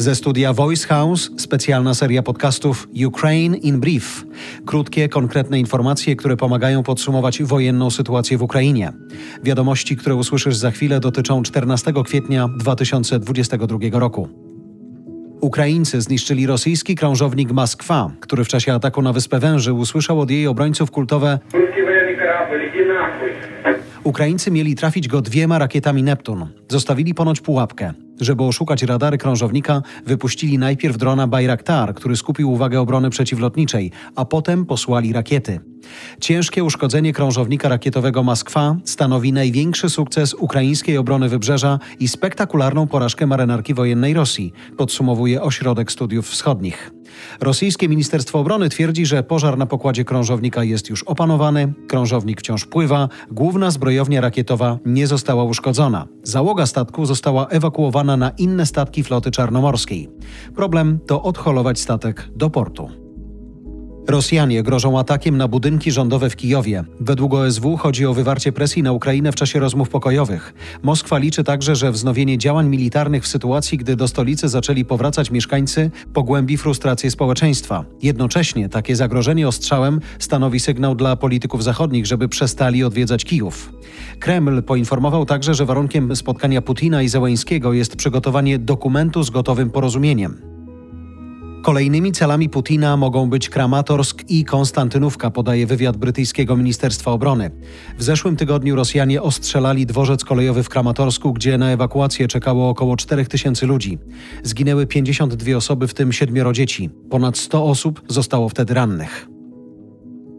Ze studia Voice House specjalna seria podcastów Ukraine in Brief. Krótkie, konkretne informacje, które pomagają podsumować wojenną sytuację w Ukrainie. Wiadomości, które usłyszysz za chwilę, dotyczą 14 kwietnia 2022 roku. Ukraińcy zniszczyli rosyjski krążownik Moskwa, który w czasie ataku na Wyspę Węży usłyszał od jej obrońców kultowe Ukraińcy mieli trafić go dwiema rakietami Neptun. Zostawili ponoć pułapkę. Żeby oszukać radary krążownika, wypuścili najpierw drona Bayraktar, który skupił uwagę obrony przeciwlotniczej, a potem posłali rakiety. Ciężkie uszkodzenie krążownika rakietowego Moskwa stanowi największy sukces ukraińskiej obrony wybrzeża i spektakularną porażkę marynarki wojennej Rosji, podsumowuje Ośrodek Studiów Wschodnich. Rosyjskie Ministerstwo Obrony twierdzi, że pożar na pokładzie krążownika jest już opanowany, krążownik wciąż pływa, główna zbrojownia rakietowa nie została uszkodzona. Załoga statku została ewakuowana na inne statki floty czarnomorskiej. Problem to odholować statek do portu. Rosjanie grożą atakiem na budynki rządowe w Kijowie. Według OSW chodzi o wywarcie presji na Ukrainę w czasie rozmów pokojowych. Moskwa liczy także, że wznowienie działań militarnych w sytuacji, gdy do stolicy zaczęli powracać mieszkańcy, pogłębi frustrację społeczeństwa. Jednocześnie takie zagrożenie ostrzałem stanowi sygnał dla polityków zachodnich, żeby przestali odwiedzać Kijów. Kreml poinformował także, że warunkiem spotkania Putina i Zełeńskiego jest przygotowanie dokumentu z gotowym porozumieniem. Kolejnymi celami Putina mogą być Kramatorsk i Konstantynówka, podaje wywiad brytyjskiego Ministerstwa Obrony. W zeszłym tygodniu Rosjanie ostrzelali dworzec kolejowy w Kramatorsku, gdzie na ewakuację czekało około 4000 ludzi. Zginęły 52 osoby, w tym siedmioro dzieci. Ponad 100 osób zostało wtedy rannych.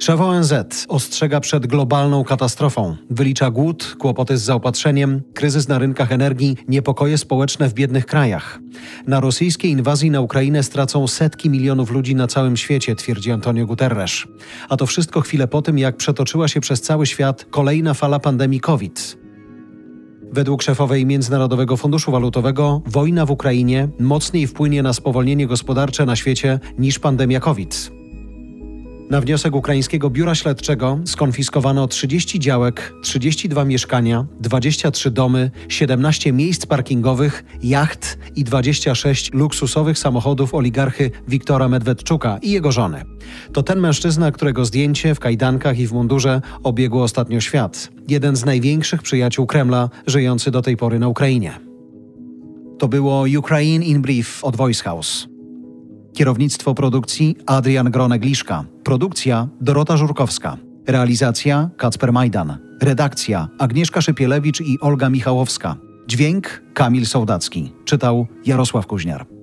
Szef ONZ ostrzega przed globalną katastrofą. Wylicza głód, kłopoty z zaopatrzeniem, kryzys na rynkach energii, niepokoje społeczne w biednych krajach. Na rosyjskiej inwazji na Ukrainę stracą setki milionów ludzi na całym świecie, twierdzi Antonio Guterres. A to wszystko chwilę po tym, jak przetoczyła się przez cały świat kolejna fala pandemii COVID. Według szefowej Międzynarodowego Funduszu Walutowego wojna w Ukrainie mocniej wpłynie na spowolnienie gospodarcze na świecie niż pandemia COVID. Na wniosek ukraińskiego biura śledczego skonfiskowano 30 działek, 32 mieszkania, 23 domy, 17 miejsc parkingowych, jacht i 26 luksusowych samochodów oligarchy Wiktora Medwedczuka i jego żony. To ten mężczyzna, którego zdjęcie w kajdankach i w mundurze obiegło ostatnio świat. Jeden z największych przyjaciół Kremla, żyjący do tej pory na Ukrainie. To było Ukraine in Brief od Voice House. Kierownictwo produkcji Adrian Gronegliszka. Produkcja Dorota Żurkowska. Realizacja Kacper Majdan. Redakcja Agnieszka Szypielewicz i Olga Michałowska. Dźwięk Kamil Sołdacki. Czytał Jarosław Kuźniar.